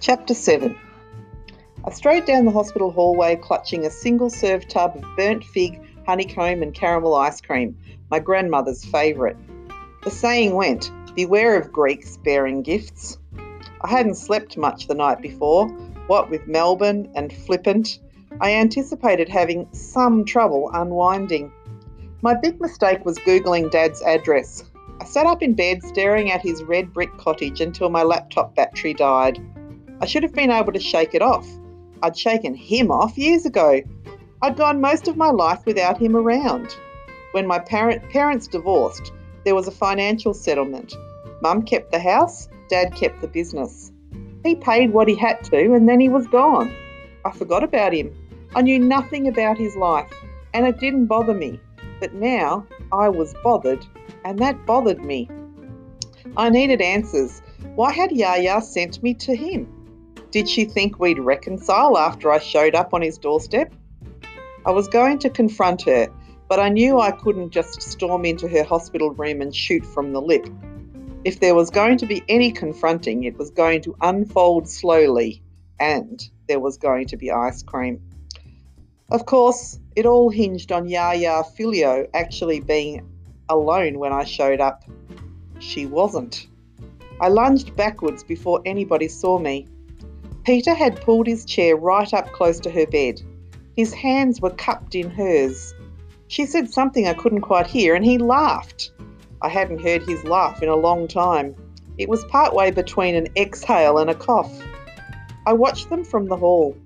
Chapter 7 I strode down the hospital hallway clutching a single serve tub of burnt fig, honeycomb, and caramel ice cream, my grandmother's favourite. The saying went, Beware of Greeks bearing gifts. I hadn't slept much the night before, what with Melbourne and flippant. I anticipated having some trouble unwinding. My big mistake was Googling Dad's address. I sat up in bed staring at his red brick cottage until my laptop battery died. I should have been able to shake it off. I'd shaken him off years ago. I'd gone most of my life without him around. When my parent, parents divorced, there was a financial settlement. Mum kept the house, Dad kept the business. He paid what he had to and then he was gone. I forgot about him. I knew nothing about his life and it didn't bother me. But now I was bothered, and that bothered me. I needed answers. Why had Yaya sent me to him? Did she think we'd reconcile after I showed up on his doorstep? I was going to confront her, but I knew I couldn't just storm into her hospital room and shoot from the lip. If there was going to be any confronting, it was going to unfold slowly, and there was going to be ice cream. Of course, it all hinged on Yaya Filio actually being alone when I showed up. She wasn't. I lunged backwards before anybody saw me. Peter had pulled his chair right up close to her bed. His hands were cupped in hers. She said something I couldn't quite hear, and he laughed. I hadn't heard his laugh in a long time. It was partway between an exhale and a cough. I watched them from the hall.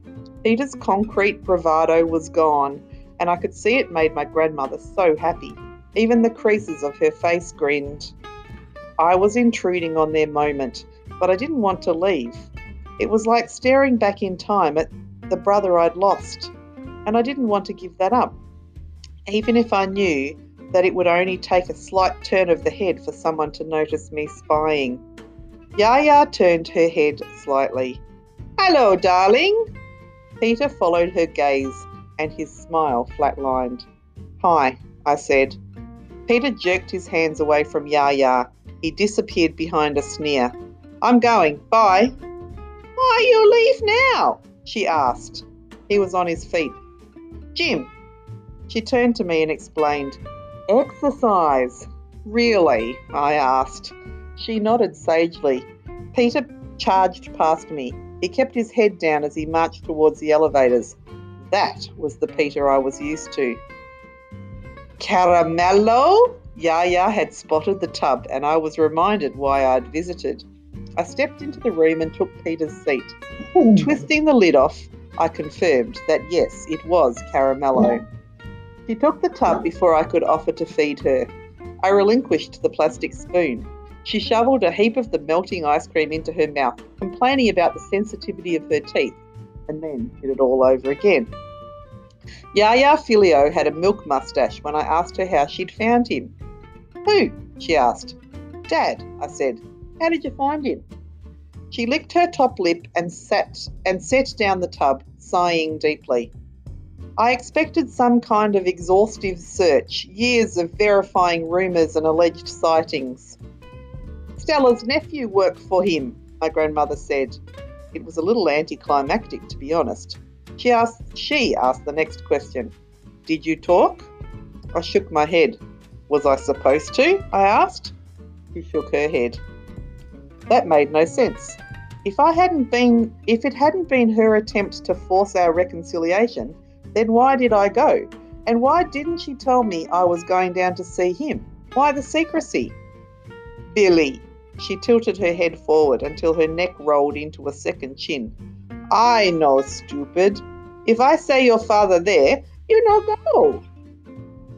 Peter's concrete bravado was gone, and I could see it made my grandmother so happy. Even the creases of her face grinned. I was intruding on their moment, but I didn't want to leave. It was like staring back in time at the brother I'd lost, and I didn't want to give that up, even if I knew that it would only take a slight turn of the head for someone to notice me spying. Yaya turned her head slightly. Hello, darling, Peter followed her gaze and his smile flatlined. Hi, I said. Peter jerked his hands away from Yaya. He disappeared behind a sneer. I'm going. Bye. Why you leave now? she asked. He was on his feet. Gym. She turned to me and explained. Exercise. Really? I asked. She nodded sagely. Peter charged past me. He kept his head down as he marched towards the elevators. That was the Peter I was used to. Caramello? Yaya had spotted the tub, and I was reminded why I'd visited. I stepped into the room and took Peter's seat. Twisting the lid off, I confirmed that yes, it was Caramello. She took the tub before I could offer to feed her. I relinquished the plastic spoon. She shoveled a heap of the melting ice cream into her mouth, complaining about the sensitivity of her teeth, and then did it all over again. Yaya Filio had a milk mustache when I asked her how she'd found him. Who? she asked. Dad, I said. How did you find him? She licked her top lip and sat and set down the tub, sighing deeply. I expected some kind of exhaustive search, years of verifying rumours and alleged sightings. Stella's nephew worked for him, my grandmother said. It was a little anticlimactic, to be honest. She asked, she asked the next question. Did you talk? I shook my head. Was I supposed to? I asked. She shook her head. That made no sense. If I hadn't been if it hadn't been her attempt to force our reconciliation, then why did I go? And why didn't she tell me I was going down to see him? Why the secrecy? Billy, she tilted her head forward until her neck rolled into a second chin. I know, stupid. If I say your father there, you no go.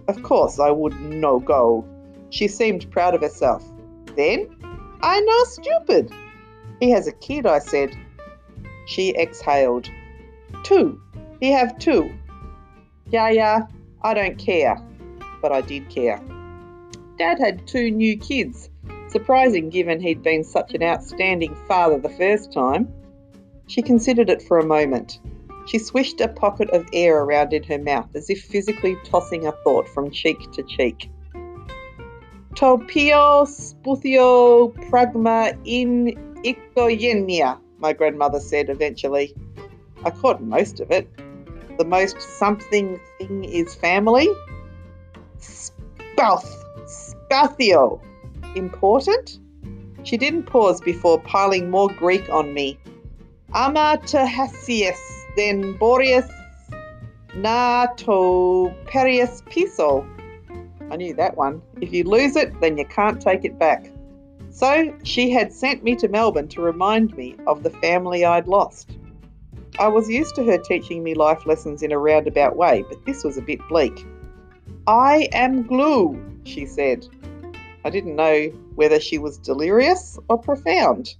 Of course I would no go. She seemed proud of herself. Then, I know stupid. He has a kid, I said. She exhaled. Two. He have two. Yeah, yeah, I don't care. But I did care. Dad had two new kids. Surprising given he'd been such an outstanding father the first time. She considered it for a moment. She swished a pocket of air around in her mouth as if physically tossing a thought from cheek to cheek. Topio sputhio pragma in ikogenia, my grandmother said eventually. I caught most of it. The most something thing is family. Spouth, spathio. Important? She didn't pause before piling more Greek on me. Ama Amatahasius, then Boreas na to Perius Piso. I knew that one. If you lose it, then you can't take it back. So she had sent me to Melbourne to remind me of the family I'd lost. I was used to her teaching me life lessons in a roundabout way, but this was a bit bleak. I am glue, she said. I didn't know whether she was delirious or profound.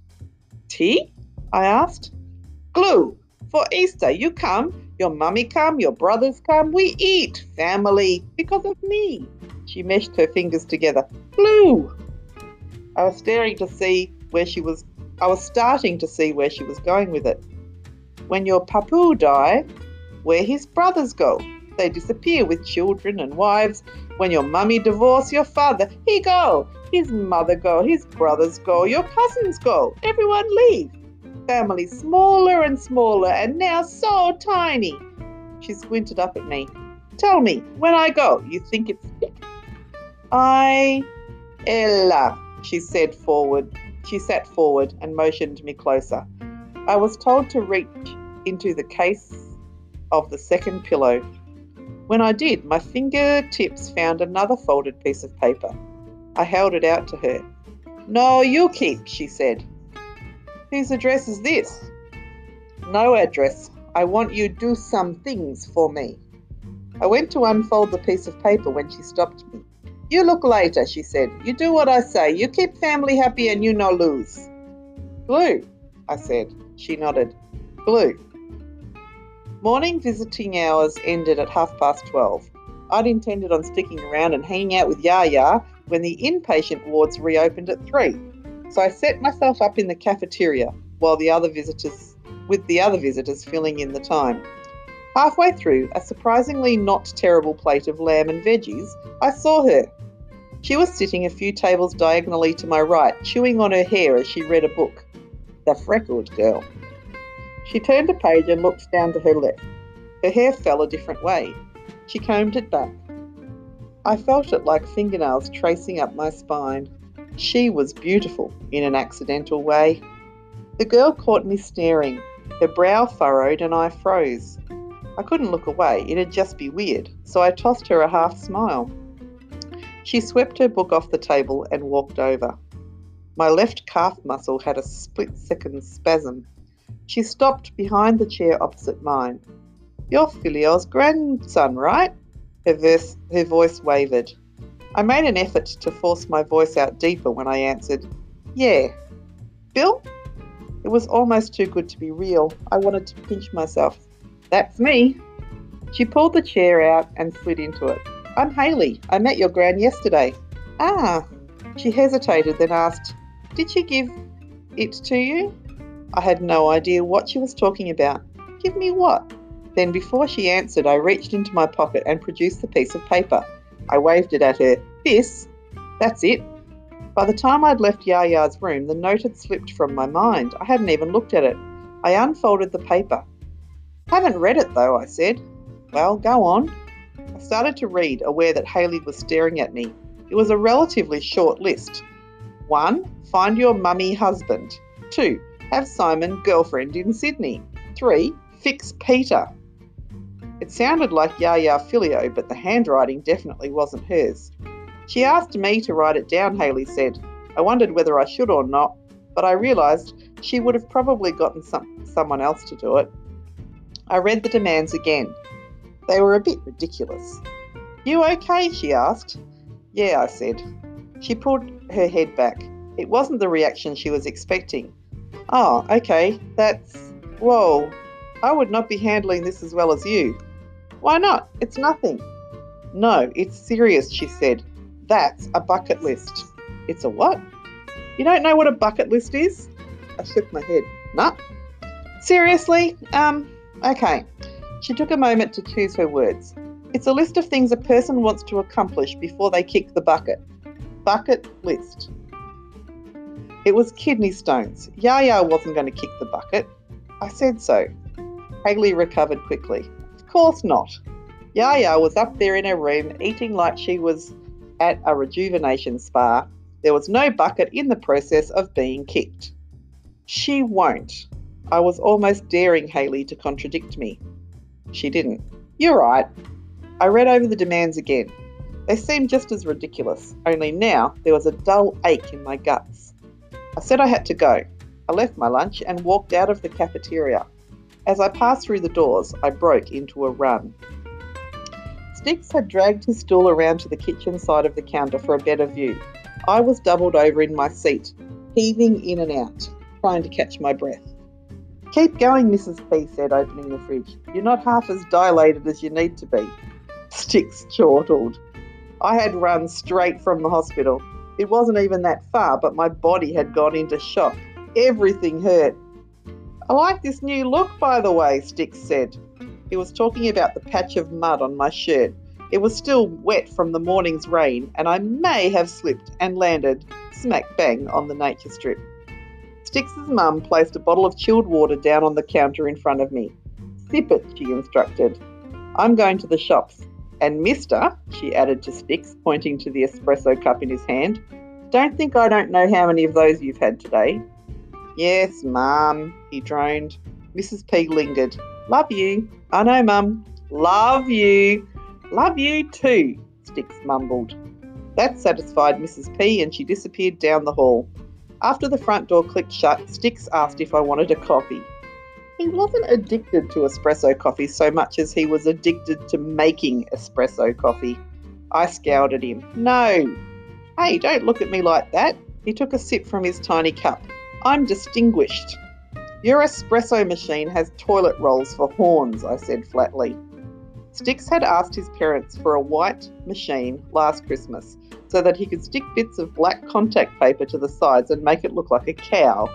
Tea? I asked. Glue. For Easter, you come, your mummy come, your brothers come, we eat, family, because of me. She meshed her fingers together. Glue. I was staring to see where she was. I was starting to see where she was going with it. When your papu die, where his brothers go? They disappear with children and wives. When your mummy divorce your father, he go. His mother go. His brothers go. Your cousins go. Everyone leave. Family smaller and smaller, and now so tiny. She squinted up at me. Tell me, when I go, you think it's? I, Ella, she said forward. She sat forward and motioned me closer. I was told to reach into the case of the second pillow. When I did, my fingertips found another folded piece of paper. I held it out to her. No, you keep, she said. Whose address is this? No address. I want you do some things for me. I went to unfold the piece of paper when she stopped me. You look later, she said. You do what I say. You keep family happy and you no lose. Blue, I said. She nodded. Blue. Morning visiting hours ended at half past twelve. I'd intended on sticking around and hanging out with Yaya when the inpatient wards reopened at three. So I set myself up in the cafeteria while the other visitors with the other visitors filling in the time. Halfway through a surprisingly not terrible plate of lamb and veggies, I saw her. She was sitting a few tables diagonally to my right, chewing on her hair as she read a book. The freckled girl. She turned a page and looked down to her left. Her hair fell a different way. She combed it back. I felt it like fingernails tracing up my spine. She was beautiful in an accidental way. The girl caught me staring. Her brow furrowed and I froze. I couldn't look away, it'd just be weird, so I tossed her a half smile. She swept her book off the table and walked over. My left calf muscle had a split second spasm. She stopped behind the chair opposite mine. You're grandson, right? Her, verse, her voice wavered. I made an effort to force my voice out deeper when I answered, Yeah. Bill? It was almost too good to be real. I wanted to pinch myself. That's me. She pulled the chair out and slid into it. I'm Haley. I met your gran yesterday. Ah. She hesitated, then asked, Did she give it to you? I had no idea what she was talking about. Give me what? Then, before she answered, I reached into my pocket and produced the piece of paper. I waved it at her. This? That's it. By the time I'd left Yaya's room, the note had slipped from my mind. I hadn't even looked at it. I unfolded the paper. Haven't read it though, I said. Well, go on. I started to read, aware that Haley was staring at me. It was a relatively short list. 1. Find your mummy husband. 2. Have Simon girlfriend in Sydney. 3. Fix Peter. It sounded like Yaya Filio, but the handwriting definitely wasn't hers. She asked me to write it down, Haley said. I wondered whether I should or not, but I realised she would have probably gotten some, someone else to do it. I read the demands again. They were a bit ridiculous. You okay? she asked. Yeah, I said. She pulled her head back. It wasn't the reaction she was expecting. Oh, okay, that's. Whoa, I would not be handling this as well as you. Why not? It's nothing. No, it's serious, she said. That's a bucket list. It's a what? You don't know what a bucket list is? I shook my head. Nah. Seriously? Um, okay. She took a moment to choose her words. It's a list of things a person wants to accomplish before they kick the bucket. Bucket list. It was kidney stones. Yaya wasn't going to kick the bucket. I said so. Haley recovered quickly. Of course not. Yaya was up there in her room eating like she was at a rejuvenation spa. There was no bucket in the process of being kicked. She won't. I was almost daring Haley to contradict me. She didn't. You're right. I read over the demands again. They seemed just as ridiculous, only now there was a dull ache in my guts. I said I had to go. I left my lunch and walked out of the cafeteria. As I passed through the doors, I broke into a run. Sticks had dragged his stool around to the kitchen side of the counter for a better view. I was doubled over in my seat, heaving in and out, trying to catch my breath. Keep going, Mrs. P said, opening the fridge. You're not half as dilated as you need to be. Sticks chortled. I had run straight from the hospital. It wasn't even that far, but my body had gone into shock. Everything hurt. I like this new look, by the way, Sticks said. He was talking about the patch of mud on my shirt. It was still wet from the morning's rain, and I may have slipped and landed smack bang on the nature strip. Sticks's mum placed a bottle of chilled water down on the counter in front of me. Sip it, she instructed. I'm going to the shops. And mister, she added to Sticks, pointing to the espresso cup in his hand, don't think I don't know how many of those you've had today. Yes, mum, he droned. Mrs. P lingered. Love you. I know, mum. Love you. Love you too, Sticks mumbled. That satisfied Mrs. P and she disappeared down the hall. After the front door clicked shut, Sticks asked if I wanted a coffee. He wasn't addicted to espresso coffee so much as he was addicted to making espresso coffee. I scowled at him. No. Hey, don't look at me like that. He took a sip from his tiny cup. I'm distinguished. Your espresso machine has toilet rolls for horns, I said flatly. Sticks had asked his parents for a white machine last Christmas, so that he could stick bits of black contact paper to the sides and make it look like a cow.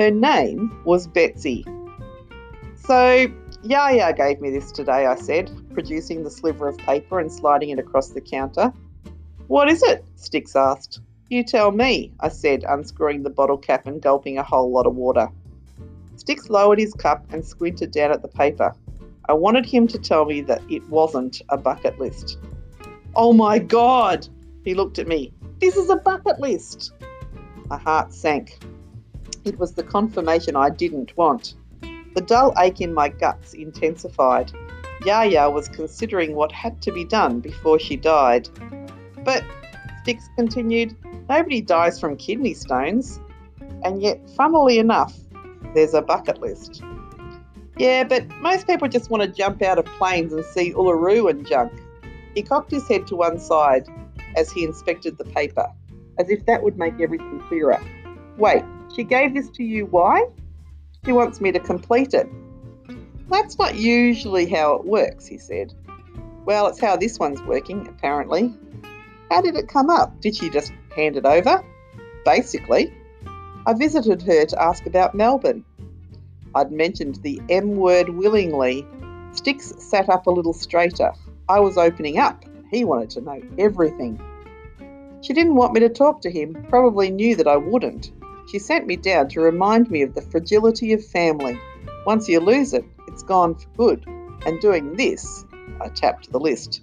Her name was Betsy. So, Yaya gave me this today, I said, producing the sliver of paper and sliding it across the counter. What is it? Sticks asked. You tell me, I said, unscrewing the bottle cap and gulping a whole lot of water. Sticks lowered his cup and squinted down at the paper. I wanted him to tell me that it wasn't a bucket list. Oh my God! He looked at me. This is a bucket list. My heart sank. It was the confirmation I didn't want. The dull ache in my guts intensified. Yaya was considering what had to be done before she died. But, Sticks continued, nobody dies from kidney stones. And yet, funnily enough, there's a bucket list. Yeah, but most people just want to jump out of planes and see Uluru and junk. He cocked his head to one side as he inspected the paper, as if that would make everything clearer. Wait, she gave this to you why? She wants me to complete it. That's not usually how it works, he said. Well, it's how this one's working, apparently. How did it come up? Did she just hand it over? Basically. I visited her to ask about Melbourne. I'd mentioned the M word willingly. Sticks sat up a little straighter. I was opening up. He wanted to know everything. She didn't want me to talk to him, probably knew that I wouldn't. She sent me down to remind me of the fragility of family. Once you lose it, it's gone for good. And doing this, I tapped the list,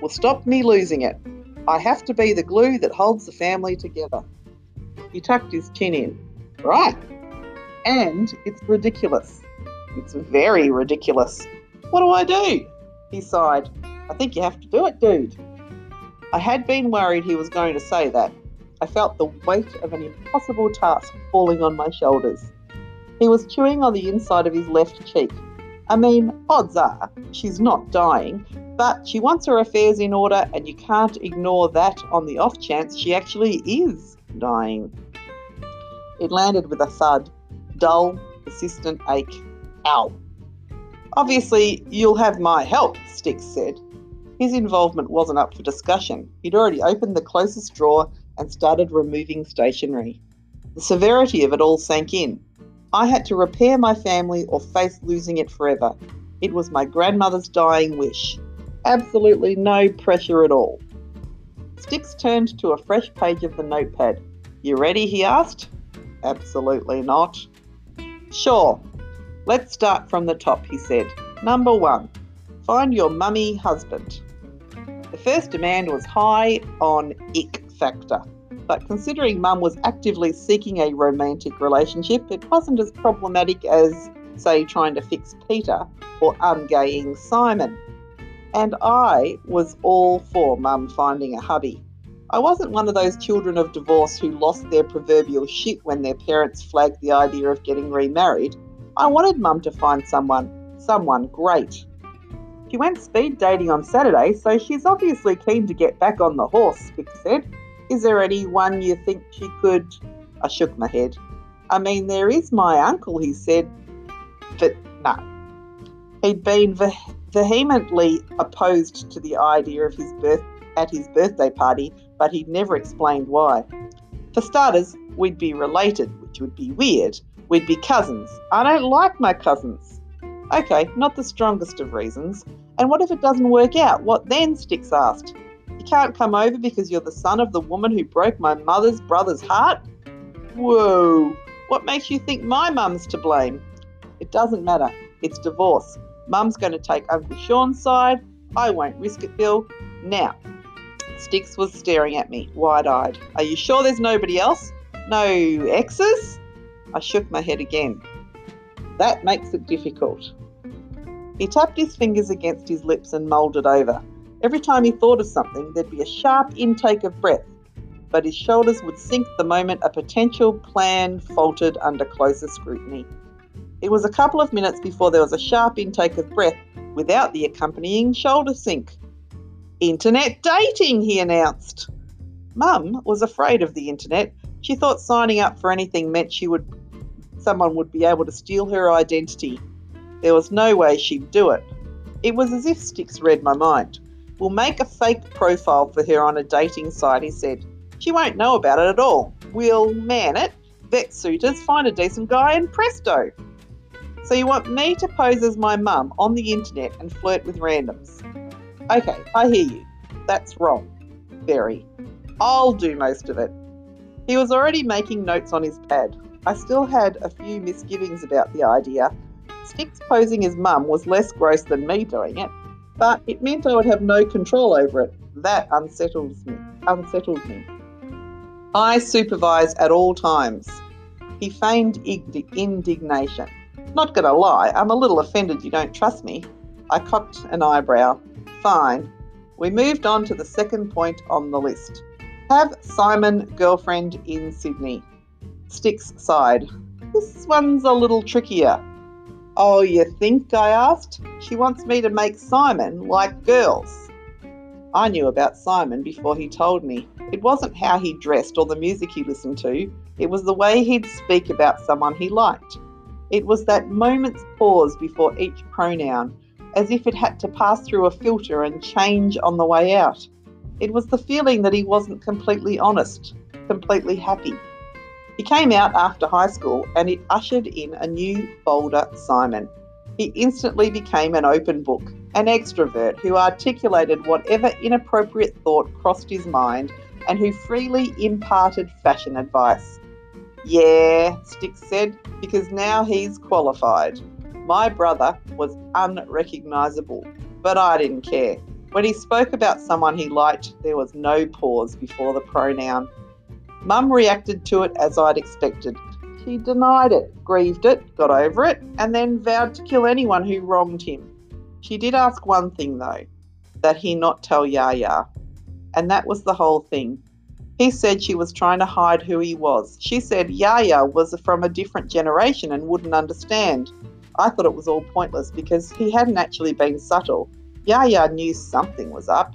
will stop me losing it. I have to be the glue that holds the family together. He tucked his chin in. Right. And it's ridiculous. It's very ridiculous. What do I do? He sighed. I think you have to do it, dude. I had been worried he was going to say that. I felt the weight of an impossible task falling on my shoulders. He was chewing on the inside of his left cheek. I mean, odds are she's not dying, but she wants her affairs in order, and you can't ignore that on the off chance she actually is dying. It landed with a thud, dull, persistent ache. Ow. Obviously, you'll have my help, Sticks said. His involvement wasn't up for discussion. He'd already opened the closest drawer and started removing stationery. The severity of it all sank in. I had to repair my family or face losing it forever. It was my grandmother's dying wish. Absolutely no pressure at all. Sticks turned to a fresh page of the notepad. You ready? he asked. Absolutely not. Sure. Let's start from the top, he said. Number one, find your mummy husband. The first demand was high on ick factor, but considering mum was actively seeking a romantic relationship, it wasn't as problematic as, say, trying to fix Peter or ungaying Simon. And I was all for mum finding a hubby. I wasn't one of those children of divorce who lost their proverbial shit when their parents flagged the idea of getting remarried. I wanted mum to find someone, someone great. She went speed dating on Saturday, so she's obviously keen to get back on the horse, Vic said. Is there anyone you think she could? I shook my head. I mean, there is my uncle, he said, but no. He'd been ve- vehemently opposed to the idea of his birth at his birthday party, but he'd never explained why. For starters, we'd be related, which would be weird. We'd be cousins. I don't like my cousins. Okay, not the strongest of reasons. And what if it doesn't work out? What then? Sticks asked. You can't come over because you're the son of the woman who broke my mother's brother's heart? Whoa, what makes you think my mum's to blame? It doesn't matter. It's divorce. Mum's going to take Uncle Sean's side. I won't risk it, Bill. Now, Sticks was staring at me, wide eyed. Are you sure there's nobody else? No exes? I shook my head again. That makes it difficult. He tapped his fingers against his lips and mulled it over. Every time he thought of something, there'd be a sharp intake of breath, but his shoulders would sink the moment a potential plan faltered under closer scrutiny. It was a couple of minutes before there was a sharp intake of breath without the accompanying shoulder sink. Internet dating, he announced. Mum was afraid of the internet. She thought signing up for anything meant she would someone would be able to steal her identity. There was no way she'd do it. It was as if Sticks read my mind. We'll make a fake profile for her on a dating site, he said. She won't know about it at all. We'll man it, vet suitors, find a decent guy, and presto. So you want me to pose as my mum on the internet and flirt with randoms? Okay, I hear you. That's wrong. Very. I'll do most of it. He was already making notes on his pad. I still had a few misgivings about the idea. Sticks posing as mum was less gross than me doing it, but it meant I would have no control over it. That unsettles me. Unsettled me. I supervise at all times. He feigned indignation. Not gonna lie, I'm a little offended you don't trust me. I cocked an eyebrow. Fine. We moved on to the second point on the list. Have Simon girlfriend in Sydney. Sticks sighed. This one's a little trickier. Oh, you think? I asked. She wants me to make Simon like girls. I knew about Simon before he told me. It wasn't how he dressed or the music he listened to, it was the way he'd speak about someone he liked. It was that moment's pause before each pronoun as if it had to pass through a filter and change on the way out. It was the feeling that he wasn't completely honest, completely happy. He came out after high school and it ushered in a new, bolder Simon. He instantly became an open book, an extrovert who articulated whatever inappropriate thought crossed his mind and who freely imparted fashion advice. Yeah, Sticks said, because now he's qualified. My brother was unrecognisable, but I didn't care. When he spoke about someone he liked, there was no pause before the pronoun. Mum reacted to it as I'd expected. She denied it, grieved it, got over it, and then vowed to kill anyone who wronged him. She did ask one thing though that he not tell Yaya, and that was the whole thing. He said she was trying to hide who he was. She said Yaya was from a different generation and wouldn't understand. I thought it was all pointless because he hadn't actually been subtle. Yaya knew something was up.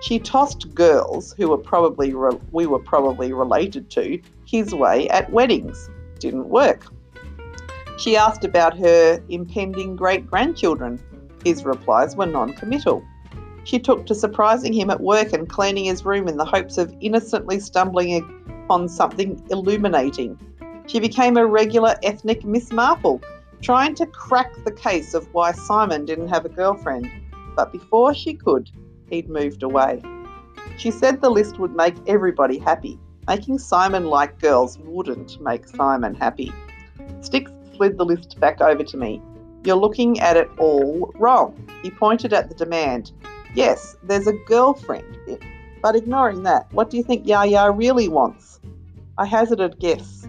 She tossed girls who were probably re- we were probably related to his way at weddings. Didn't work. She asked about her impending great grandchildren. His replies were non committal. She took to surprising him at work and cleaning his room in the hopes of innocently stumbling upon something illuminating. She became a regular ethnic Miss Marple trying to crack the case of why Simon didn't have a girlfriend, but before she could, he'd moved away. She said the list would make everybody happy. Making Simon like girls wouldn't make Simon happy. Sticks slid the list back over to me. You're looking at it all wrong. He pointed at the demand. Yes, there's a girlfriend but ignoring that, what do you think Yaya really wants? I hazarded guess.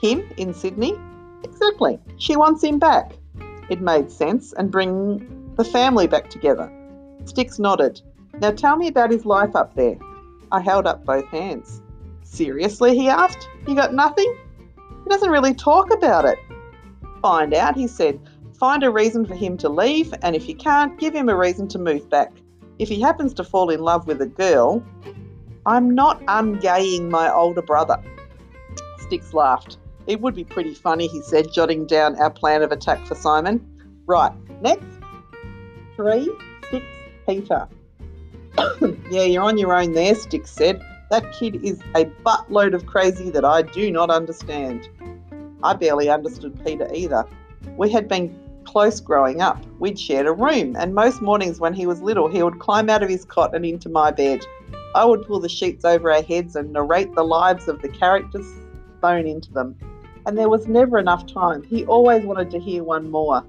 Him in Sydney? Exactly. She wants him back. It made sense and bring the family back together. Sticks nodded. Now tell me about his life up there. I held up both hands. Seriously, he asked. You got nothing? He doesn't really talk about it. Find out, he said. Find a reason for him to leave, and if you can't, give him a reason to move back. If he happens to fall in love with a girl, I'm not ungaying my older brother. Sticks laughed. It would be pretty funny, he said, jotting down our plan of attack for Simon. Right, next. Three, six, Peter. yeah, you're on your own there, Sticks said. That kid is a buttload of crazy that I do not understand. I barely understood Peter either. We had been close growing up. We'd shared a room, and most mornings when he was little, he would climb out of his cot and into my bed. I would pull the sheets over our heads and narrate the lives of the characters sewn into them. And there was never enough time. He always wanted to hear one more.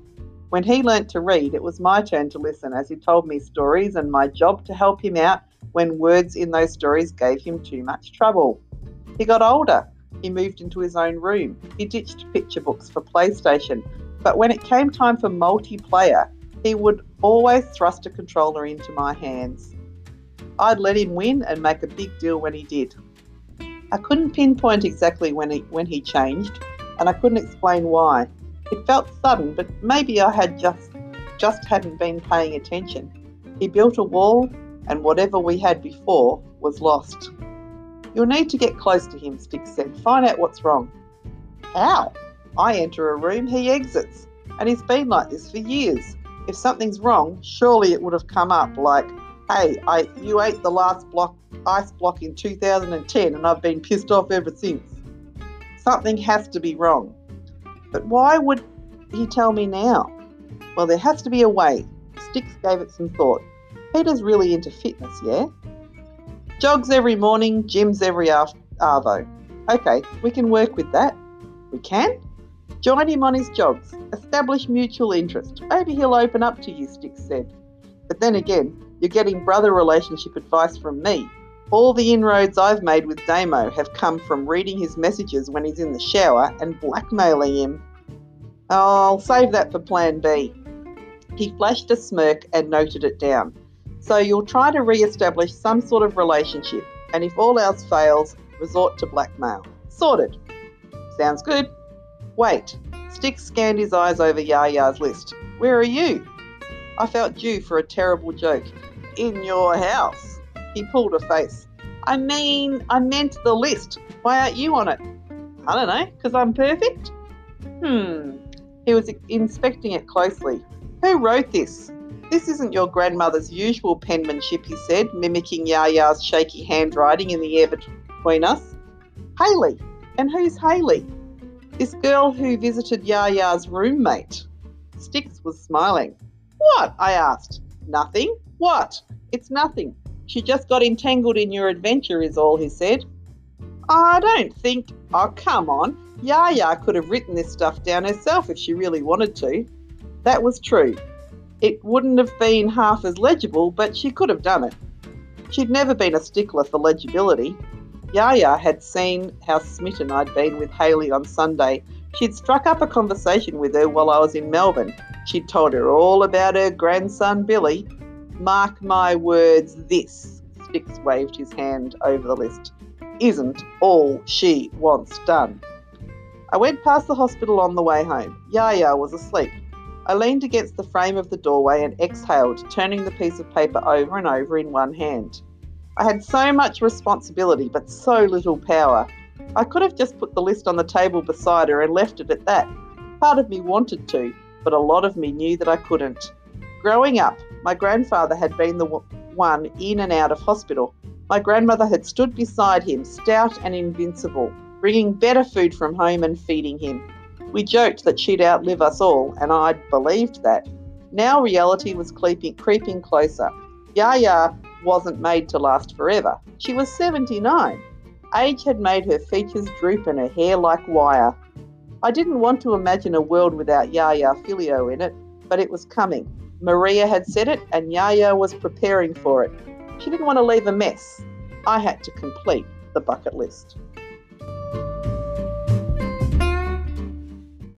When he learnt to read, it was my turn to listen as he told me stories and my job to help him out when words in those stories gave him too much trouble. He got older. He moved into his own room. He ditched picture books for PlayStation. But when it came time for multiplayer, he would always thrust a controller into my hands. I'd let him win and make a big deal when he did. I couldn't pinpoint exactly when he, when he changed, and I couldn't explain why. It felt sudden, but maybe I had just just hadn't been paying attention. He built a wall, and whatever we had before was lost. You'll need to get close to him, Sticks said. Find out what's wrong. How? I enter a room, he exits. And he's been like this for years. If something's wrong, surely it would have come up like, hey, I you ate the last block ice block in 2010 and I've been pissed off ever since. Something has to be wrong. But why would he tell me now? Well, there has to be a way. Sticks gave it some thought. Peter's really into fitness, yeah? Jogs every morning, gyms every arvo. Okay, we can work with that. We can? Join him on his jogs. Establish mutual interest. Maybe he'll open up to you, Sticks said. But then again, you're getting brother relationship advice from me. All the inroads I've made with Damo have come from reading his messages when he's in the shower and blackmailing him. I'll save that for plan B. He flashed a smirk and noted it down. So you'll try to re establish some sort of relationship, and if all else fails, resort to blackmail. Sorted. Sounds good. Wait. Sticks scanned his eyes over Yaya's list. Where are you? I felt due for a terrible joke. In your house. He pulled a face. I mean, I meant the list. Why aren't you on it? I don't know, because I'm perfect? Hmm. He was inspecting it closely. Who wrote this? This isn't your grandmother's usual penmanship, he said, mimicking Yaya's shaky handwriting in the air between us. Haley. And who's Haley? This girl who visited Yaya's roommate. Sticks was smiling. What? I asked. Nothing. What? It's nothing. She just got entangled in your adventure, is all he said. I don't think. Oh, come on. Yaya could have written this stuff down herself if she really wanted to. That was true. It wouldn't have been half as legible, but she could have done it. She'd never been a stickler for legibility. Yaya had seen how smitten I'd been with Haley on Sunday. She'd struck up a conversation with her while I was in Melbourne. She'd told her all about her grandson Billy, Mark my words, this, Sticks waved his hand over the list, isn't all she wants done. I went past the hospital on the way home. Yaya was asleep. I leaned against the frame of the doorway and exhaled, turning the piece of paper over and over in one hand. I had so much responsibility, but so little power. I could have just put the list on the table beside her and left it at that. Part of me wanted to, but a lot of me knew that I couldn't. Growing up, my grandfather had been the one in and out of hospital. My grandmother had stood beside him, stout and invincible, bringing better food from home and feeding him. We joked that she'd outlive us all, and I'd believed that. Now reality was creeping, creeping closer. Yaya wasn't made to last forever. She was 79. Age had made her features droop and her hair like wire. I didn't want to imagine a world without Yaya Filio in it, but it was coming. Maria had said it, and Yaya was preparing for it. She didn't want to leave a mess. I had to complete the bucket list.